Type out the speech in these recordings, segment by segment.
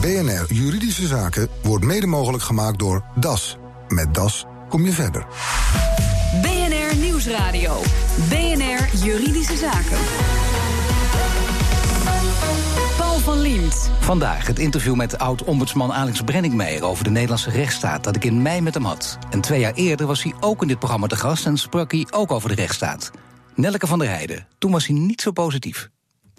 BNR Juridische Zaken wordt mede mogelijk gemaakt door DAS. Met DAS kom je verder. BNR Nieuwsradio. BNR Juridische Zaken. Paul van Liemt. Vandaag het interview met oud-ombudsman Alex Brenningmeijer over de Nederlandse rechtsstaat dat ik in mei met hem had. En twee jaar eerder was hij ook in dit programma te gast en sprak hij ook over de rechtsstaat. Nelke van der Heijden. Toen was hij niet zo positief.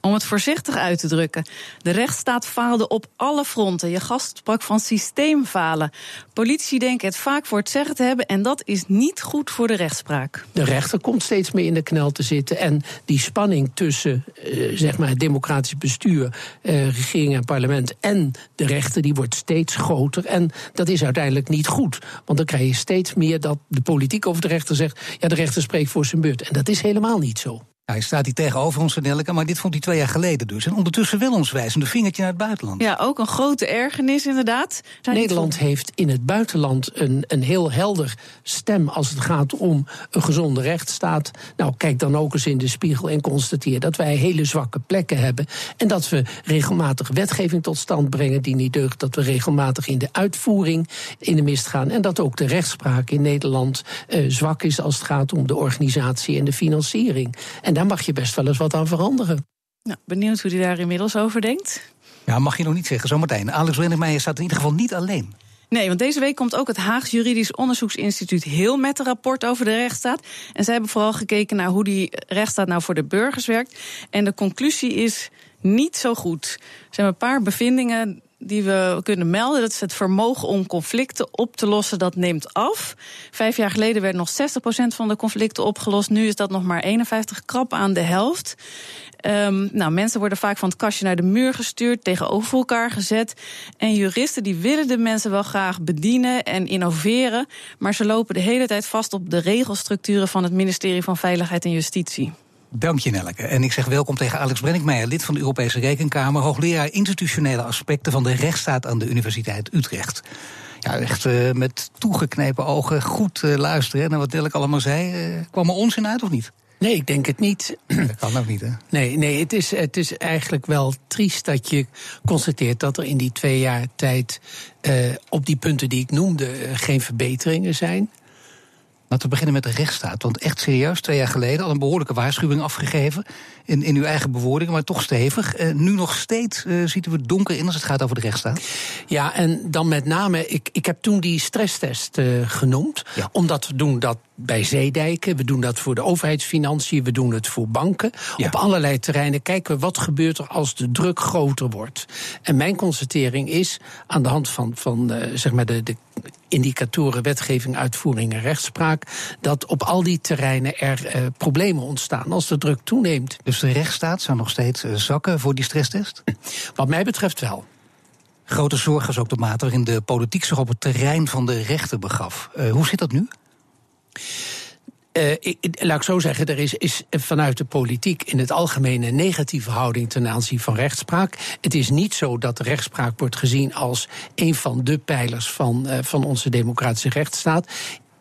Om het voorzichtig uit te drukken. De rechtsstaat faalde op alle fronten. Je gast sprak van systeemfalen. Politici denken het vaak voor het zeggen te hebben en dat is niet goed voor de rechtspraak. De rechter komt steeds meer in de knel te zitten. En die spanning tussen eh, zeg maar het democratisch bestuur, eh, regering en parlement en de rechter, die wordt steeds groter. En dat is uiteindelijk niet goed. Want dan krijg je steeds meer dat de politiek over de rechter zegt: ja, de rechter spreekt voor zijn beurt. En dat is helemaal niet zo. Hij staat hier tegenover ons, Nelke, maar dit vond hij twee jaar geleden dus. En ondertussen wel ons wijzende vingertje naar het buitenland. Ja, ook een grote ergernis inderdaad. Zijn Nederland heeft in het buitenland een, een heel helder stem als het gaat om een gezonde rechtsstaat. Nou, kijk dan ook eens in de spiegel en constateer dat wij hele zwakke plekken hebben. En dat we regelmatig wetgeving tot stand brengen die niet deugt. Dat we regelmatig in de uitvoering in de mist gaan. En dat ook de rechtspraak in Nederland eh, zwak is als het gaat om de organisatie en de financiering. En daar mag je best wel eens wat aan veranderen. Nou, benieuwd hoe hij daar inmiddels over denkt. Ja, mag je nog niet zeggen, zometeen. Alex Brenningmeijer staat in ieder geval niet alleen. Nee, want deze week komt ook het Haags Juridisch Onderzoeksinstituut heel met een rapport over de rechtsstaat. En zij hebben vooral gekeken naar hoe die rechtsstaat nou voor de burgers werkt. En de conclusie is niet zo goed. Er zijn een paar bevindingen die we kunnen melden. Dat is het vermogen om conflicten op te lossen, dat neemt af. Vijf jaar geleden werd nog 60% van de conflicten opgelost. Nu is dat nog maar 51, krap aan de helft. Um, nou, mensen worden vaak van het kastje naar de muur gestuurd, tegenover elkaar gezet. En juristen die willen de mensen wel graag bedienen en innoveren, maar ze lopen de hele tijd vast op de regelstructuren van het ministerie van Veiligheid en Justitie. Dank je, Nelke. En ik zeg welkom tegen Alex Brenningmeijer, lid van de Europese Rekenkamer, hoogleraar institutionele aspecten van de rechtsstaat aan de Universiteit Utrecht. Ja, echt uh, met toegeknepen ogen goed uh, luisteren naar wat Nelke allemaal zei. Uh, kwam er onzin uit of niet? Nee, ik denk het niet. Dat kan ook niet, hè? Nee, nee het, is, het is eigenlijk wel triest dat je constateert dat er in die twee jaar tijd uh, op die punten die ik noemde geen verbeteringen zijn. Laten we beginnen met de rechtsstaat. Want echt serieus, twee jaar geleden al een behoorlijke waarschuwing afgegeven. In, in uw eigen bewoordingen, maar toch stevig. Uh, nu nog steeds uh, zitten we donker in als het gaat over de rechtsstaat. Ja, en dan met name, ik, ik heb toen die stresstest uh, genoemd. Ja. Omdat we doen dat bij zeedijken, we doen dat voor de overheidsfinanciën, we doen het voor banken. Ja. Op allerlei terreinen kijken we wat gebeurt er als de druk groter wordt. En mijn constatering is, aan de hand van, van zeg maar de, de indicatoren wetgeving, uitvoering en rechtspraak, dat op al die terreinen er uh, problemen ontstaan als de druk toeneemt. Dus de rechtsstaat zou nog steeds uh, zakken voor die stresstest? Wat mij betreft wel. Grote zorg is ook de mate waarin de politiek zich op het terrein van de rechter begaf. Uh, hoe zit dat nu? Ik, laat ik zo zeggen, er is, is vanuit de politiek in het algemeen een negatieve houding ten aanzien van rechtspraak. Het is niet zo dat rechtspraak wordt gezien als een van de pijlers van, uh, van onze democratische rechtsstaat.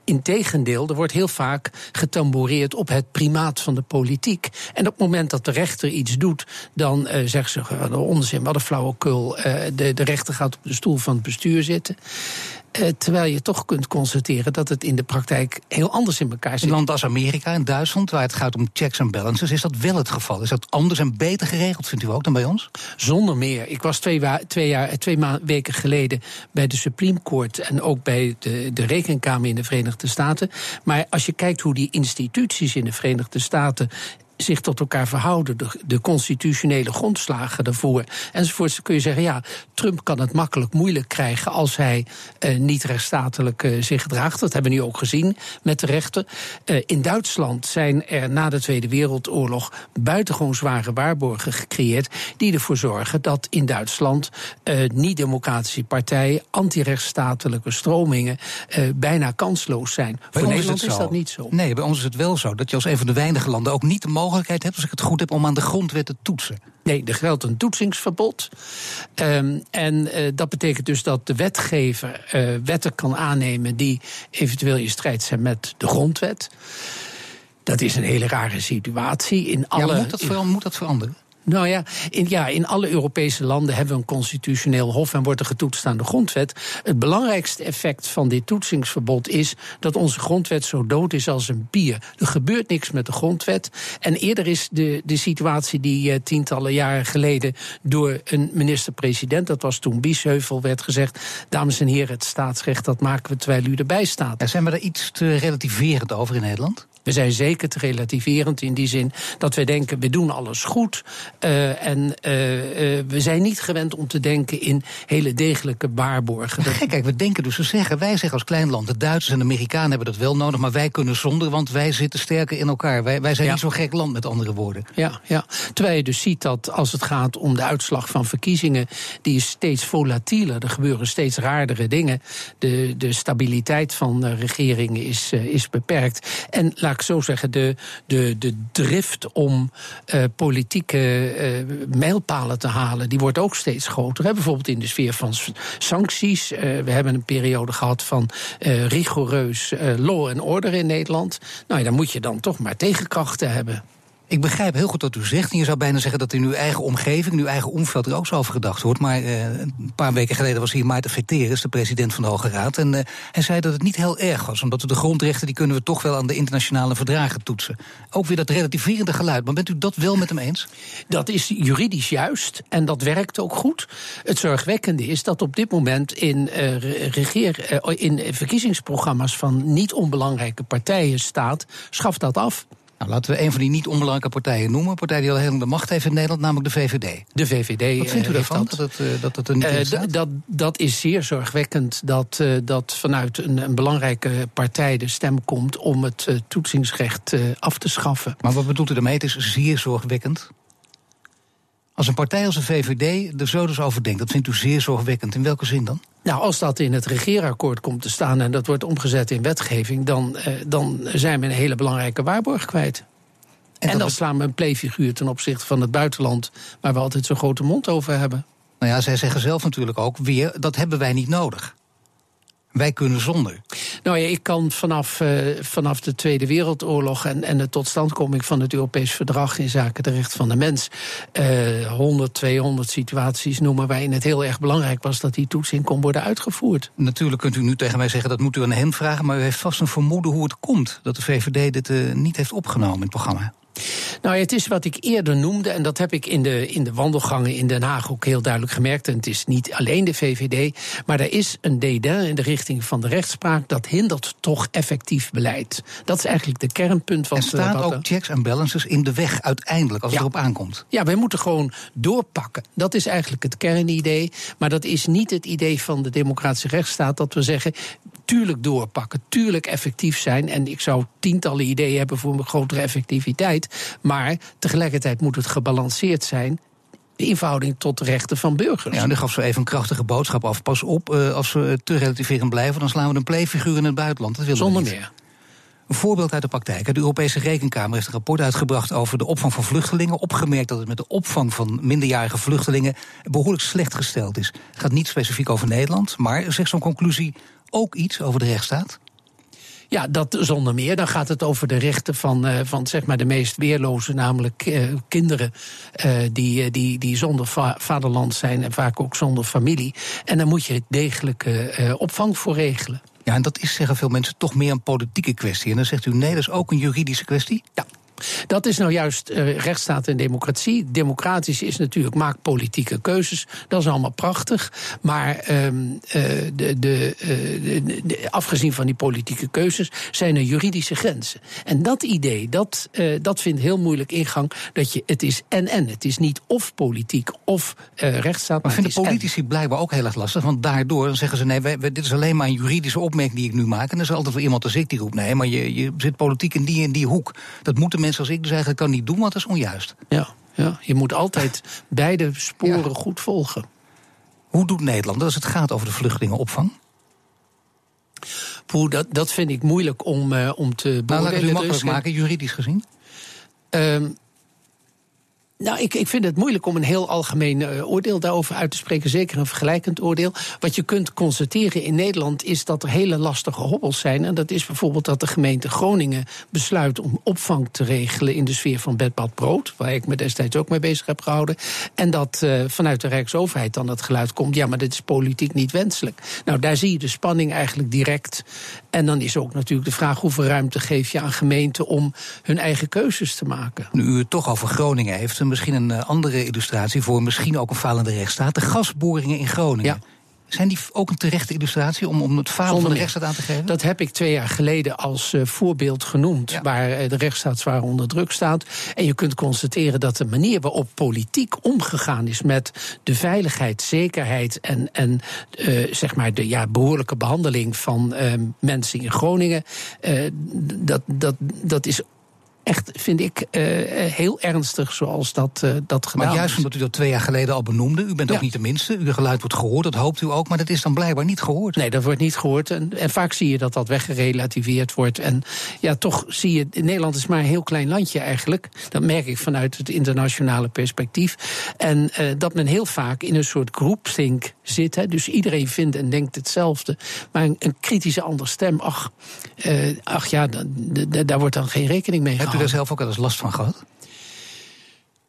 Integendeel, er wordt heel vaak getamboureerd op het primaat van de politiek. En op het moment dat de rechter iets doet, dan uh, zeggen ze: onzin, wat een flauwekul. De, de rechter gaat op de stoel van het bestuur zitten. Uh, terwijl je toch kunt constateren dat het in de praktijk heel anders in elkaar zit. In landen als Amerika en Duitsland, waar het gaat om checks en balances, is dat wel het geval. Is dat anders en beter geregeld, vindt u ook, dan bij ons? Zonder meer. Ik was twee, twee, jaar, twee weken geleden bij de Supreme Court en ook bij de, de Rekenkamer in de Verenigde Staten. Maar als je kijkt hoe die instituties in de Verenigde Staten zich tot elkaar verhouden, de, de constitutionele grondslagen daarvoor enzovoort, dan kun je zeggen, ja, Trump kan het makkelijk moeilijk krijgen als hij uh, niet rechtsstatelijk uh, zich gedraagt. Dat hebben we nu ook gezien met de rechter. Uh, in Duitsland zijn er na de Tweede Wereldoorlog buitengewoon zware waarborgen gecreëerd die ervoor zorgen dat in Duitsland niet-democratische partijen, antirechtsstatelijke stromingen bijna kansloos zijn. Bij voor Nederland is, is, dat niet zo. Nee, bij ons is het wel zo dat je als een van de weinige landen ook niet de mogelijkheid hebt, als ik het goed heb, om aan de grondwet te toetsen. Nee, er geldt een toetsingsverbod. Um, en uh, dat betekent dus dat de wetgever uh, wetten kan aannemen die eventueel in strijd zijn met de grondwet. Dat is een hele rare situatie. In alle, ja, moet, dat moet dat veranderen? Nou ja in, ja, in alle Europese landen hebben we een constitutioneel hof en wordt er getoetst aan de grondwet. Het belangrijkste effect van dit toetsingsverbod is dat onze grondwet zo dood is als een bier. Er gebeurt niks met de grondwet. En eerder is de, de situatie die uh, tientallen jaren geleden door een minister-president, dat was toen Biesheuvel, werd gezegd: Dames en heren, het staatsrecht dat maken we terwijl u erbij staat. Zijn we daar iets te relativerend over in Nederland? We zijn zeker te relativerend in die zin dat we denken: we doen alles goed. Uh, en uh, uh, we zijn niet gewend om te denken in hele degelijke waarborgen. Kijk, we denken dus, we zeggen, wij zeggen als klein land, de Duitsers en de Amerikanen hebben dat wel nodig, maar wij kunnen zonder, want wij zitten sterker in elkaar. Wij, wij zijn ja. niet zo'n gek land, met andere woorden. Ja, ja, terwijl je dus ziet dat als het gaat om de uitslag van verkiezingen, die is steeds volatieler. Er gebeuren steeds raardere dingen. De, de stabiliteit van regeringen is, is beperkt. En ik zo zeggen, de, de, de drift om uh, politieke uh, mijlpalen te halen, die wordt ook steeds groter. Hè? Bijvoorbeeld in de sfeer van sancties. Uh, we hebben een periode gehad van rigoureus law en order in Nederland. Nou, dan moet je dan toch maar tegenkrachten hebben. Ik begrijp heel goed wat u zegt. En je zou bijna zeggen dat in uw eigen omgeving, in uw eigen omveld er ook zo over gedacht wordt. Maar uh, een paar weken geleden was hier Maarten Veteris, de president van de Hoge Raad. En uh, hij zei dat het niet heel erg was. Omdat de grondrechten, die kunnen we toch wel aan de internationale verdragen toetsen. Ook weer dat relativerende geluid. Maar bent u dat wel met hem eens? Dat is juridisch juist. En dat werkt ook goed. Het zorgwekkende is dat op dit moment in, regeer, in verkiezingsprogramma's van niet onbelangrijke partijen staat. Schaf dat af. Nou, laten we een van die niet onbelangrijke partijen noemen. Een partij die al heel de macht heeft in Nederland, namelijk de VVD. De VVD. Wat vindt u daarvan, dat het, dat het er niet uh, staat? Dat, dat is zeer zorgwekkend dat, uh, dat vanuit een, een, belangrijke partij de stem komt... om het uh, toetsingsrecht af te schaffen. Maar wat bedoelt u daarmee? Het is zeer zorgwekkend? Als een partij als de VVD er zo dus over denkt, dat vindt u zeer zorgwekkend. In welke zin dan? Nou, als dat in het regeerakkoord komt te staan en dat wordt omgezet in wetgeving, dan, eh, dan zijn we een hele belangrijke waarborg kwijt. En, en dan slaan we een playfiguur ten opzichte van het buitenland, waar we altijd zo'n grote mond over hebben. Nou ja, zij zeggen zelf natuurlijk ook weer: dat hebben wij niet nodig. Wij kunnen zonder. Nou ja, ik kan vanaf, uh, vanaf de Tweede Wereldoorlog en, en de totstandkoming van het Europees Verdrag in zaken de recht van de mens uh, 100, 200 situaties noemen waarin het heel erg belangrijk was dat die toetsing kon worden uitgevoerd. Natuurlijk kunt u nu tegen mij zeggen dat moet u aan hem vragen, maar u heeft vast een vermoeden hoe het komt dat de VVD dit uh, niet heeft opgenomen in het programma. Nou, het is wat ik eerder noemde, en dat heb ik in de, in de wandelgangen in Den Haag ook heel duidelijk gemerkt. En het is niet alleen de VVD, maar er is een dédain in de richting van de rechtspraak. Dat hindert toch effectief beleid. Dat is eigenlijk de kernpunt van Er staat ook checks en balances in de weg uiteindelijk, als ja. het erop aankomt. Ja, wij moeten gewoon doorpakken. Dat is eigenlijk het kernidee. Maar dat is niet het idee van de democratische rechtsstaat dat we zeggen tuurlijk doorpakken, tuurlijk effectief zijn. En ik zou tientallen ideeën hebben voor een grotere effectiviteit. Maar tegelijkertijd moet het gebalanceerd zijn in verhouding tot de rechten van burgers. Ja, en dan gaf ze even een krachtige boodschap af. Pas op, uh, als we te relativerend blijven, dan slaan we een playfiguur in het buitenland. Dat willen Zonder we niet. meer. Een voorbeeld uit de praktijk. De Europese Rekenkamer heeft een rapport uitgebracht over de opvang van vluchtelingen. Opgemerkt dat het met de opvang van minderjarige vluchtelingen behoorlijk slecht gesteld is. Het gaat niet specifiek over Nederland, maar zegt zo'n conclusie ook iets over de rechtsstaat? Ja, dat zonder meer. Dan gaat het over de rechten van, uh, van zeg maar de meest weerlozen, namelijk uh, kinderen uh, die, die, die zonder va vaderland zijn en vaak ook zonder familie. En daar moet je degelijke opvang voor regelen. Ja, en dat is, zeggen veel mensen, toch meer een politieke kwestie. En dan zegt u nee, dat is ook een juridische kwestie? Ja. Dat is nou juist uh, rechtsstaat en democratie. Democratisch is natuurlijk maak politieke keuzes. Dat is allemaal prachtig. Maar um, uh, de, de, uh, de, afgezien van die politieke keuzes zijn er juridische grenzen. En dat idee, dat, dat vindt heel moeilijk ingang. Dat je, het is en-en. Het is niet of politiek of rechtsstaat. Maar, maar vinden politici en. blijkbaar ook heel erg lastig. Want daardoor zeggen ze: nee, wij, wij, dit is alleen maar een juridische opmerking die ik nu maak. En er is altijd wel iemand als ik die roept: nee, maar je, je zit politiek in die en die hoek. Dat moeten mensen als ik dus eigenlijk kan niet doen, want dat is onjuist. Ja, ja. je moet altijd beide sporen ja. goed volgen. Hoe doet Nederland als het gaat over de vluchtelingenopvang? Poeh, dat, dat vind ik moeilijk om, uh, om te beoordelen. Nou, laat het u makkelijk dus, maken, juridisch gezien. Um, Nou, ik, ik vind het moeilijk om een heel algemeen uh, oordeel daarover uit te spreken. Zeker een vergelijkend oordeel. Wat je kunt constateren in Nederland is dat er hele lastige hobbels zijn. En dat is bijvoorbeeld dat de gemeente Groningen besluit om opvang te regelen in de sfeer van bedbad brood. Waar ik me destijds ook mee bezig heb gehouden. En dat uh, vanuit de Rijksoverheid dan het geluid komt. Ja, maar dit is politiek niet wenselijk. Nou, daar zie je de spanning eigenlijk direct. En dan is ook natuurlijk de vraag hoeveel ruimte geef je aan gemeenten om hun eigen keuzes te maken. Nu u het toch over Groningen heeft misschien een eh, andere illustratie voor misschien ook een falende rechtsstaat. De gasboringen in Groningen. Ja. Zijn die ook een terechte illustratie om, om het falen van de rechtsstaat aan te geven? Dat heb ik twee jaar geleden als uh, voorbeeld genoemd. Waar uh, de rechtsstaat zwaar onder druk staat. En je kunt constateren dat de manier waarop politiek omgegaan is met de veiligheid, zekerheid en, en uh, zeg maar de ja, behoorlijke behandeling van mensen in Groningen. dat, dat, dat is echt, vind ik, uh, heel ernstig zoals dat, uh, dat gedaan Maar juist omdat u dat twee jaar geleden al benoemde, u bent ook niet de minste, uw geluid wordt gehoord, dat hoopt u ook, maar dat is dan blijkbaar niet gehoord. Nee, dat wordt niet gehoord. En, en vaak zie je dat dat weggerelativeerd wordt. En ja, toch zie je, Nederland is maar een heel klein landje eigenlijk. Dat merk ik vanuit het internationale perspectief. En uh, dat men heel vaak in een soort groupthink zit. Hè. Dus iedereen vindt en denkt hetzelfde. Maar een, een kritische andere stem, ach, ach ja, daar wordt dan geen rekening mee gehouden daar zelf ook wel eens last van gehad?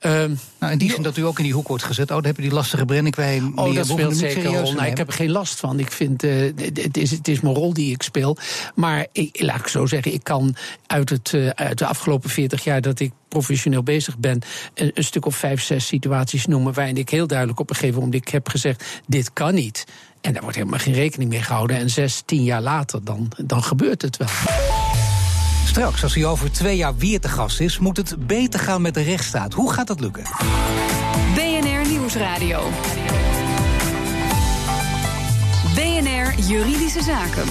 Um, nou, in die zin dat u ook in die hoek wordt gezet. Oh, dan heb je die lastige Brennikwij. Oh, dat speelt zeker een rol. Nou, ik heb er geen last van. Ik vind, uh, het, is, het is mijn rol die ik speel. Maar ik, laat ik zo zeggen, ik kan uit, het, uh, uit de afgelopen 40 jaar dat ik professioneel bezig ben, een, een, stuk of vijf, zes situaties noemen waarin ik heel duidelijk op een gegeven moment heb gezegd: dit kan niet. En daar wordt helemaal geen rekening mee gehouden. En zes, tien jaar later, dan, dan gebeurt het wel. Straks, als hij over twee jaar weer te gast is, moet het beter gaan met de rechtsstaat. Hoe gaat dat lukken? BNR Nieuwsradio. BNR Juridische Zaken.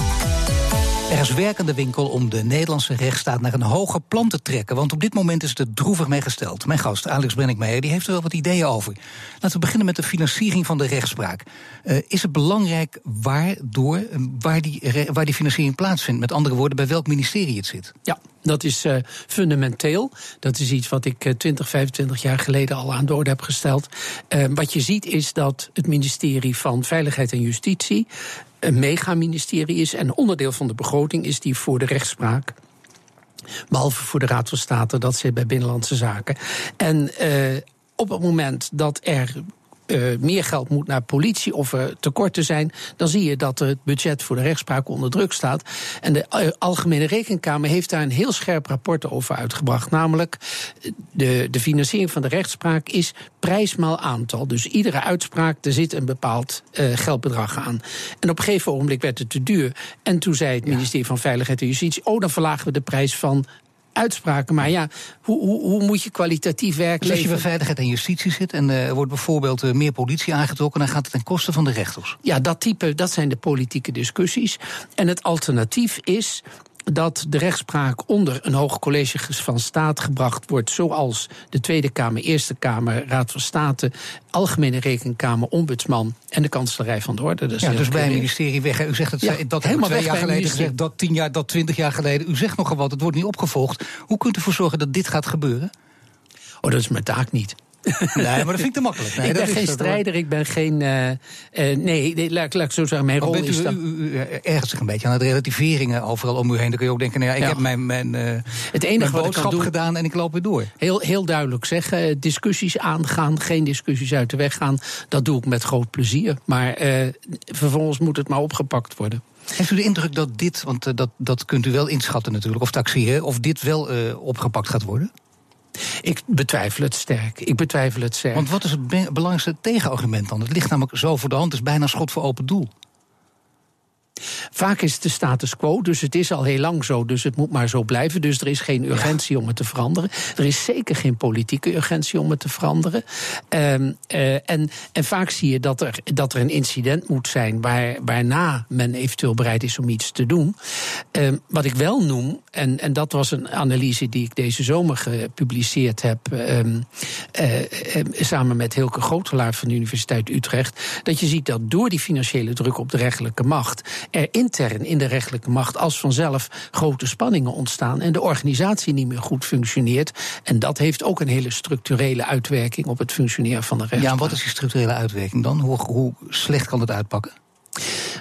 Er is werkende winkel om de Nederlandse rechtsstaat naar een hoger plan te trekken. Want op dit moment is het er droevig mee gesteld. Mijn gast, Alex Brenninkmeijer, die heeft er wel wat ideeën over. Laten we beginnen met de financiering van de rechtspraak. Uh, is het belangrijk waardoor, uh, waar, die, waar die financiering plaatsvindt? Met andere woorden, bij welk ministerie het zit? Ja, dat is uh, fundamenteel. Dat is iets wat ik 20, 25 jaar geleden al aan de orde heb gesteld. wat je ziet is dat het ministerie van Veiligheid en Justitie een megaministerie is en onderdeel van de begroting is die voor de rechtspraak. Behalve voor de Raad van State, dat zit bij Binnenlandse Zaken. En op het moment dat er uh, meer geld moet naar politie of er tekorten zijn, dan zie je dat het budget voor de rechtspraak onder druk staat. En de uh, Algemene Rekenkamer heeft daar een heel scherp rapport over uitgebracht. Namelijk, de, de financiering van de rechtspraak is prijsmaal aantal. Dus iedere uitspraak, er zit een bepaald uh, geldbedrag aan. En op een gegeven ogenblik werd het te duur. En toen zei het ministerie van Veiligheid en Justitie: Oh, dan verlagen we de prijs van uitspraken. Maar ja, hoe, hoe, hoe moet je kwalitatief werk dus als je bij veiligheid en justitie zit en er uh, wordt bijvoorbeeld uh, meer politie aangetrokken, dan gaat het ten koste van de rechters. Ja, dat type, dat zijn de politieke discussies. En het alternatief is dat de rechtspraak onder een hoog college van staat gebracht wordt, zoals de Tweede Kamer, Eerste Kamer, Raad van State, Algemene Rekenkamer, Ombudsman en de Kanselarij van de Orde. Dus, ja, dus bij een ministerie weg. U zegt het, ja, dat helemaal twee jaar geleden gezegd, dat tien jaar, dat twintig jaar geleden. U zegt nogal wat, het wordt niet opgevolgd. Hoe kunt u ervoor zorgen dat dit gaat gebeuren? Oh, dat is mijn taak niet. Nee, maar dat vind ik te makkelijk. Nee, ik ben geen strijder, ik ben geen. Uh, uh, nee, nee laat, laat, ik zo zeggen, mijn rol bent u, is. Dan... U, u, zich een beetje aan het relativeringen overal om u heen. Dan kun je ook denken: nou ja, ik ja. heb mijn, mijn, uh, het enige mijn wat boodschap ik gedaan en ik loop weer door. Heel, heel duidelijk zeggen: discussies aangaan, geen discussies uit de weg gaan. Dat doe ik met groot plezier. Maar vervolgens moet het maar opgepakt worden. Heeft u de indruk dat dit, want dat, dat kunt u wel inschatten natuurlijk, of taxeren, of dit wel opgepakt gaat worden? Ik betwijfel het sterk. Ik betwijfel het sterk. Want wat is het belangrijkste tegenargument dan? Het ligt namelijk zo voor de hand, het is bijna schot voor open doel. Vaak is het de status quo, dus het is al heel lang zo, dus het moet maar zo blijven. Dus er is geen urgentie ja. om het te veranderen. Er is zeker geen politieke urgentie om het te veranderen. Um, uh, en, en vaak zie je dat er, dat er een incident moet zijn waar, waarna men eventueel bereid is om iets te doen. Um, wat ik wel noem, en, en dat was een analyse die ik deze zomer gepubliceerd heb, um, uh, samen met Hilke Grotelaar van de Universiteit Utrecht, dat je ziet dat door die financiële druk op de rechterlijke macht er intern in de rechterlijke macht als vanzelf grote spanningen ontstaan en de organisatie niet meer goed functioneert. En dat heeft ook een hele structurele uitwerking op het functioneren van de rechtspraak. Ja, en wat is die structurele uitwerking dan? Hoe, hoe slecht kan het uitpakken?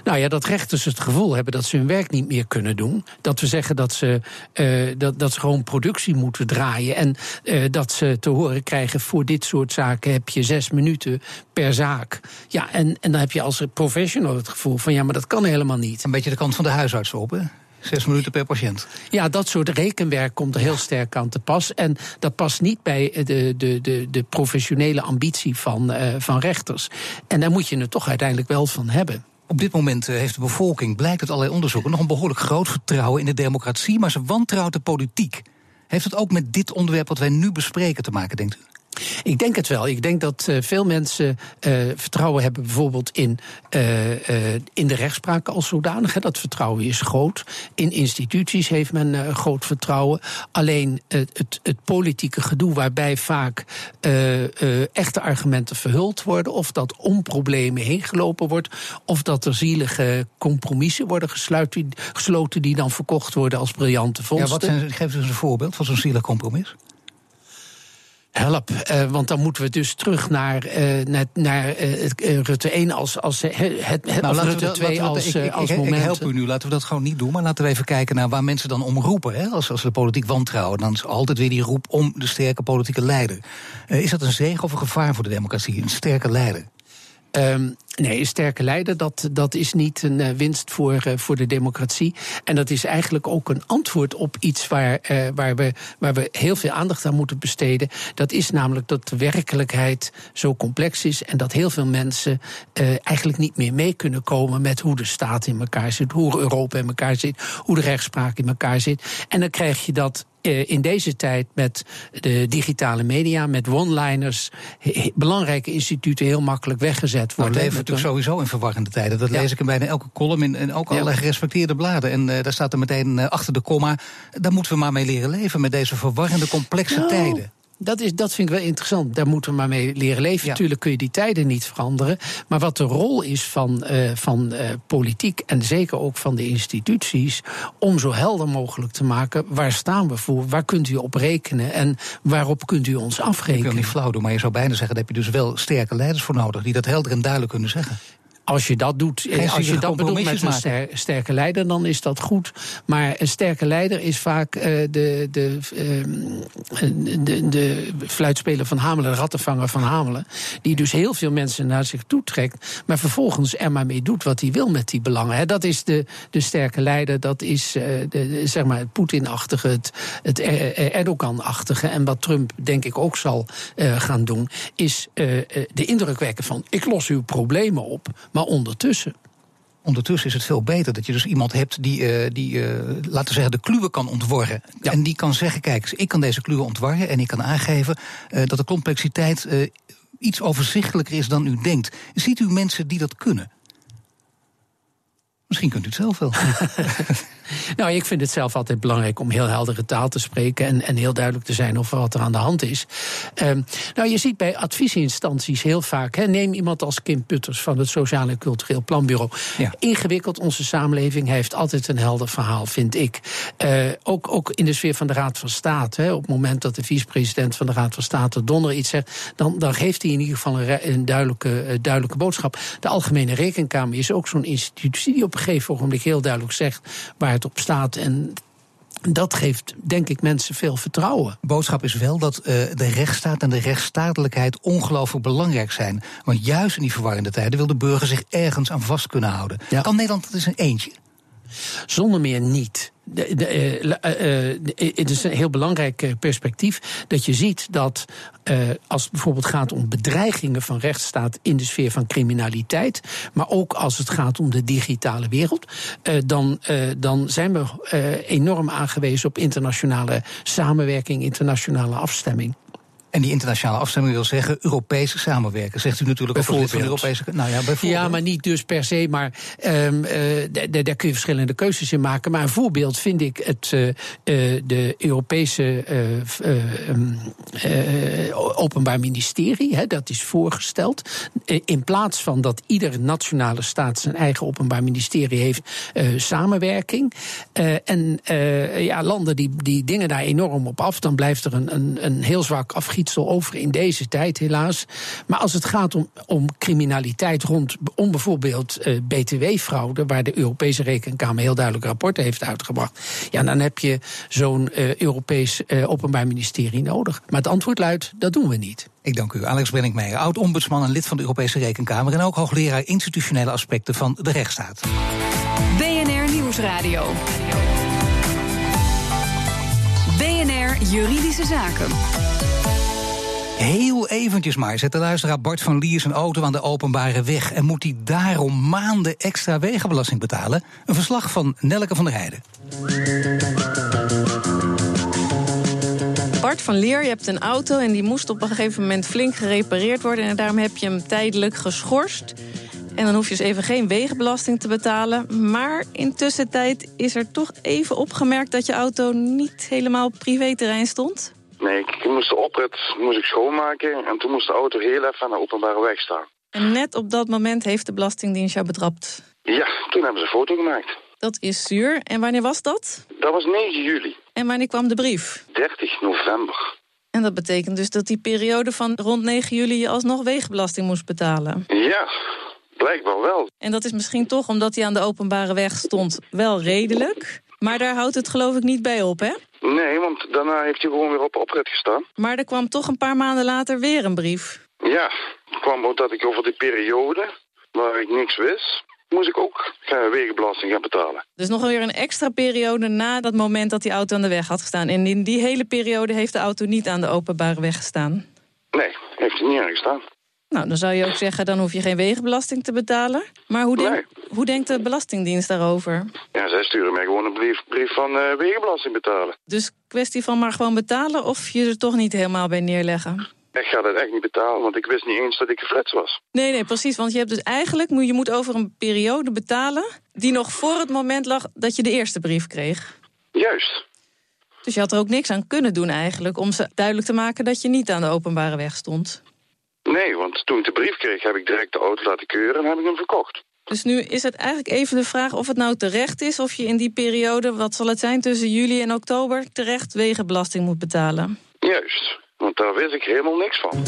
Nou ja, dat rechters het gevoel hebben dat ze hun werk niet meer kunnen doen. Dat we zeggen dat ze, uh, dat, dat ze gewoon productie moeten draaien. En uh, dat ze te horen krijgen: voor dit soort zaken heb je zes minuten per zaak. Ja, en, en dan heb je als professional het gevoel van: ja, maar dat kan helemaal niet. Een beetje de kant van de huisarts op, hè? Zes minuten per patiënt. Ja, dat soort rekenwerk komt er heel sterk aan te pas. En dat past niet bij de, de, de, de professionele ambitie van, uh, van rechters. En daar moet je het toch uiteindelijk wel van hebben. Op dit moment eh, heeft de bevolking, blijkt uit allerlei onderzoeken, nog een behoorlijk groot vertrouwen in de democratie, maar ze wantrouwt de politiek. Heeft het ook met dit onderwerp wat wij nu bespreken te maken, denkt u? Ik denk het wel. Ik denk dat uh, veel mensen uh, vertrouwen hebben bijvoorbeeld in, uh, in de rechtspraak als zodanig. Dat vertrouwen is groot. In instituties heeft men groot vertrouwen. Alleen het, het, het, politieke gedoe waarbij vaak echte argumenten verhuld worden... of dat om problemen heen gelopen wordt... of dat er zielige compromissen worden gesluiten, gesloten... die dan verkocht worden als briljante vondsten. Ja, wat zijn, geef eens een voorbeeld van zo'n zielig compromis. Help, uh, want dan moeten we dus terug naar, uh, naar, naar uh, Rutte 1 als, als het, het nou, Rutte we, 2 als, ik, ik, als ik, moment. Ik help u nu, laten we dat gewoon niet doen. Maar laten we even kijken naar waar mensen dan om roepen. Hè? Als, als de politiek wantrouwen, dan is altijd weer die roep om de sterke politieke leider. is dat een zegen of een gevaar voor de democratie? Een sterke leider? Um, nee, een sterke leider, dat, dat is niet een uh, winst voor, uh, voor de democratie. En dat is eigenlijk ook een antwoord op iets waar, uh, waar, we, waar we heel veel aandacht aan moeten besteden. Dat is namelijk dat de werkelijkheid zo complex is en dat heel veel mensen eigenlijk niet meer mee kunnen komen met hoe de staat in elkaar zit, hoe Europa in elkaar zit, hoe de rechtspraak in elkaar zit. En dan krijg je dat in deze tijd met de digitale media, met one-liners, belangrijke instituten heel makkelijk weggezet worden. Natuurlijk sowieso in verwarrende tijden. Dat lees ik in bijna elke column in, en ook allerlei gerespecteerde bladen. En uh, daar staat er meteen uh, achter de komma. Daar moeten we maar mee leren leven met deze verwarrende, complexe nou, tijden. Dat, is, dat vind ik wel interessant. Daar moeten we maar mee leren leven. Ja. Natuurlijk kun je die tijden niet veranderen. Maar wat de rol is van, uh, van uh, politiek en zeker ook van de instituties. om zo helder mogelijk te maken. waar staan we voor? Waar kunt u op rekenen? En waarop kunt u ons afrekenen? Ik wil niet flauw doen, maar je zou bijna zeggen. daar heb je dus wel sterke leiders voor nodig. die dat helder en duidelijk kunnen zeggen. Als je dat doet, Geen als je dat bedoelt met een ster, sterke leider, dan is dat goed. Maar een sterke leider is vaak uh, de, de, uh, de, de fluitspeler van Hamelen, de rattenvanger van Hamelen. Die dus heel veel mensen naar zich toe trekt, maar vervolgens er maar mee doet wat hij wil met die belangen. He, dat is de, de sterke leider, dat is uh, de, zeg maar het Poetin-achtige, het, het Erdogan-achtige. En wat Trump denk ik ook zal gaan doen, is de indruk wekken van: ik los uw problemen op. Maar ondertussen. Ondertussen is het veel beter dat je dus iemand hebt die, uh, die uh, laten we zeggen, de kluwen kan ontworren. Ja. En die kan zeggen: kijk, ik kan deze kluwen ontwarren en ik kan aangeven uh, dat de complexiteit iets overzichtelijker is dan u denkt. Ziet u mensen die dat kunnen? Misschien kunt u het zelf wel. nou, ik vind het zelf altijd belangrijk om heel heldere taal te spreken en, en heel duidelijk te zijn over wat er aan de hand is. Um, nou, je ziet bij adviesinstanties heel vaak, he, neem iemand als Kim Putters van het Sociaal en Cultureel Planbureau. Ja. Ingewikkeld, onze samenleving heeft altijd een helder verhaal, vind ik. Uh, ook, ook in de sfeer van de Raad van State, he, op het moment dat de vicepresident van de Raad van State Donner iets zegt, dan, dan geeft hij in ieder geval een, een duidelijke, uh, duidelijke boodschap. De Algemene Rekenkamer is ook zo'n institutie die op een gegeven moment heel duidelijk zegt waar het op staat. En dat geeft, denk ik, mensen veel vertrouwen. Boodschap is wel dat uh, de rechtsstaat en de rechtsstatelijkheid ongelooflijk belangrijk zijn. Want juist in die verwarrende tijden wil de burger zich ergens aan vast kunnen houden. Ja. Kan Nederland dat eens een eentje? Zonder meer niet. De, uh, uh, het is een heel belangrijk perspectief dat je ziet dat als het bijvoorbeeld gaat om bedreigingen van rechtsstaat in de sfeer van criminaliteit, maar ook als het gaat om de digitale wereld, dan, dan zijn we enorm aangewezen op internationale samenwerking, internationale afstemming. En die internationale afstemming wil zeggen Europese samenwerken. Zegt u natuurlijk ook de Europese... Nou ja, maar niet dus per se, maar um, uh, daar kun je verschillende keuzes in maken. Maar een voorbeeld vind ik het, uh, de Europese um, Openbaar Ministerie. Hè, dat is voorgesteld. in plaats van dat iedere nationale staat zijn eigen Openbaar Ministerie heeft, samenwerking. en ja, landen die, die dingen daar enorm op af, dan blijft er een, een, een heel zwak afgiet over in deze tijd, helaas. Maar als het gaat om, om criminaliteit rond om bijvoorbeeld uh, btw-fraude, waar de Europese Rekenkamer heel duidelijk rapporten heeft uitgebracht, ja, dan heb je zo'n uh, Europees uh, Openbaar Ministerie nodig. Maar het antwoord luidt: dat doen we niet. Ik dank u, Alex Brenningmeijer, oud-ombudsman en lid van de Europese Rekenkamer en ook hoogleraar institutionele aspecten van de rechtsstaat. BNR Nieuwsradio. BNR Juridische Zaken. Heel eventjes maar zet de luisteraar Bart van Lier zijn auto aan de openbare weg... en moet hij daarom maanden extra wegenbelasting betalen? Een verslag van Nelke van der Heijden. Bart van Leer, je hebt een auto en die moest op een gegeven moment flink gerepareerd worden... en daarom heb je hem tijdelijk geschorst... En dan hoef je dus even geen wegenbelasting te betalen. Maar intussen tijd is er toch even opgemerkt dat je auto niet helemaal op privéterrein stond? Nee, ik moest de oprit moest ik schoonmaken en toen moest de auto heel even aan de openbare weg staan. En net op dat moment heeft de Belastingdienst jou betrapt? Ja, toen hebben ze een foto gemaakt. Dat is zuur. En wanneer was dat? Dat was 9 juli. En wanneer kwam de brief? 30 november. En dat betekent dus dat die periode van rond 9 juli je alsnog wegenbelasting moest betalen? Ja, blijkbaar wel. En dat is misschien toch, omdat hij aan de openbare weg stond, wel redelijk. Maar daar houdt het geloof ik niet bij op, hè? Nee, want daarna heeft hij gewoon weer op oprit gestaan. Maar er kwam toch een paar maanden later weer een brief. Ja, het kwam ook dat ik over die periode, waar ik niks wist, moest ik ook wegenbelasting gaan betalen. Dus nog weer een extra periode na dat moment dat die auto aan de weg had gestaan. En in die hele periode heeft de auto niet aan de openbare weg gestaan? Nee, heeft hij niet aangestaan. Nou, dan zou je ook zeggen, dan hoef je geen wegenbelasting te betalen. Maar hoe, denk, hoe denkt de Belastingdienst daarover? Ja, zij sturen mij gewoon een brief, brief van uh, wegenbelasting betalen. Dus kwestie van maar gewoon betalen of je er toch niet helemaal bij neerleggen? Ik ga dat echt niet betalen, want ik wist niet eens dat ik geflitst was. Nee, nee, precies. Want je hebt dus eigenlijk, je moet over een periode betalen... die nog voor het moment lag dat je de eerste brief kreeg. Juist. Dus je had er ook niks aan kunnen doen eigenlijk... om ze duidelijk te maken dat je niet aan de openbare weg stond. Nee, want toen ik de brief kreeg heb ik direct de auto laten keuren en heb ik hem verkocht. Dus nu is het eigenlijk even de vraag of het nou terecht is... of je in die periode, wat zal het zijn, tussen juli en oktober... terecht wegenbelasting moet betalen. Juist, want daar wist ik helemaal niks van.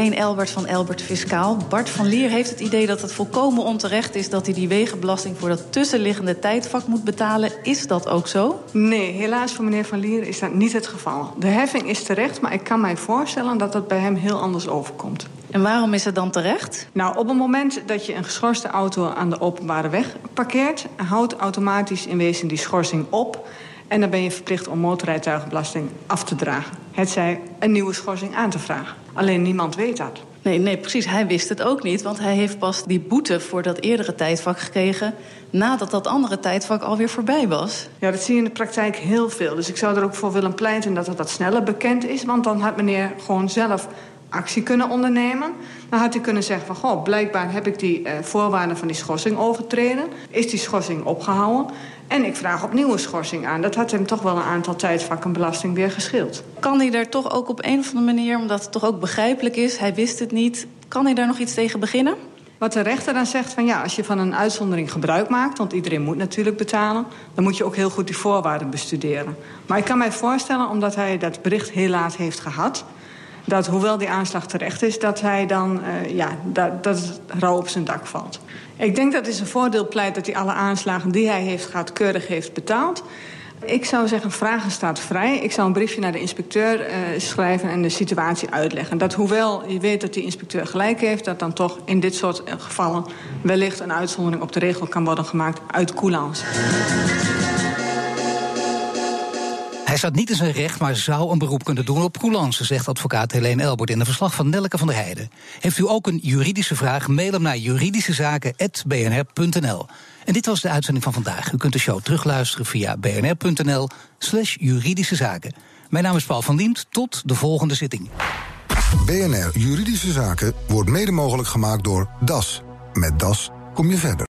Helene Elbert van Elbert Fiscaal. Bart van Lier heeft het idee dat het volkomen onterecht is... dat hij die wegenbelasting voor dat tussenliggende tijdvak moet betalen. Is dat ook zo? Nee, helaas voor meneer Van Lier is dat niet het geval. De heffing is terecht, maar ik kan mij voorstellen... dat dat bij hem heel anders overkomt. En waarom is het dan terecht? Nou, op het moment dat je een geschorste auto aan de openbare weg parkeert... houdt automatisch in wezen die schorsing op... En dan ben je verplicht om motorrijtuigenbelasting af te dragen. Het zij een nieuwe schorsing aan te vragen. Alleen niemand weet dat. Nee, nee, precies. Hij wist het ook niet. Want hij heeft pas die boete voor dat eerdere tijdvak gekregen... nadat dat andere tijdvak alweer voorbij was. Ja, dat zie je in de praktijk heel veel. Dus ik zou er ook voor willen pleiten dat het wat sneller bekend is. Want dan had meneer gewoon zelf actie kunnen ondernemen. Dan had hij kunnen zeggen van... goh, blijkbaar heb ik die uh, voorwaarden van die schorsing overtreden. Is die schorsing opgehouden? En ik vraag opnieuw een schorsing aan. Dat had hem toch wel een aantal tijdvakken belasting weer geschild. Kan hij daar toch ook op een of andere manier, omdat het toch ook begrijpelijk is... hij wist het niet, kan hij daar nog iets tegen beginnen? Wat de rechter dan zegt van ja, als je van een uitzondering gebruik maakt... want iedereen moet natuurlijk betalen... dan moet je ook heel goed die voorwaarden bestuderen. Maar ik kan mij voorstellen, omdat hij dat bericht heel laat heeft gehad dat hoewel die aanslag terecht is... dat hij dan, uh, ja, dat, dat het rouw op zijn dak valt. Ik denk dat is een voordeel pleit dat hij alle aanslagen die hij heeft gehad... keurig heeft betaald. Ik zou zeggen, vragen staat vrij. Ik zou een briefje naar de inspecteur uh, schrijven en de situatie uitleggen. Dat hoewel je weet dat die inspecteur gelijk heeft... dat dan toch in dit soort gevallen wellicht een uitzondering op de regel kan worden gemaakt uit coulance. Hij staat niet in zijn recht, maar zou een beroep kunnen doen op coulance, zegt advocaat Helene Elbert in een verslag van Nelke van der Heijden. Heeft u ook een juridische vraag? Mail hem naar juridischezaken.bnr.nl. En dit was de uitzending van vandaag. U kunt de show terugluisteren via bnr.nl/slash juridische zaken. Mijn naam is Paul van Liemt. Tot de volgende zitting. BNR Juridische Zaken wordt mede mogelijk gemaakt door DAS. Met DAS kom je verder.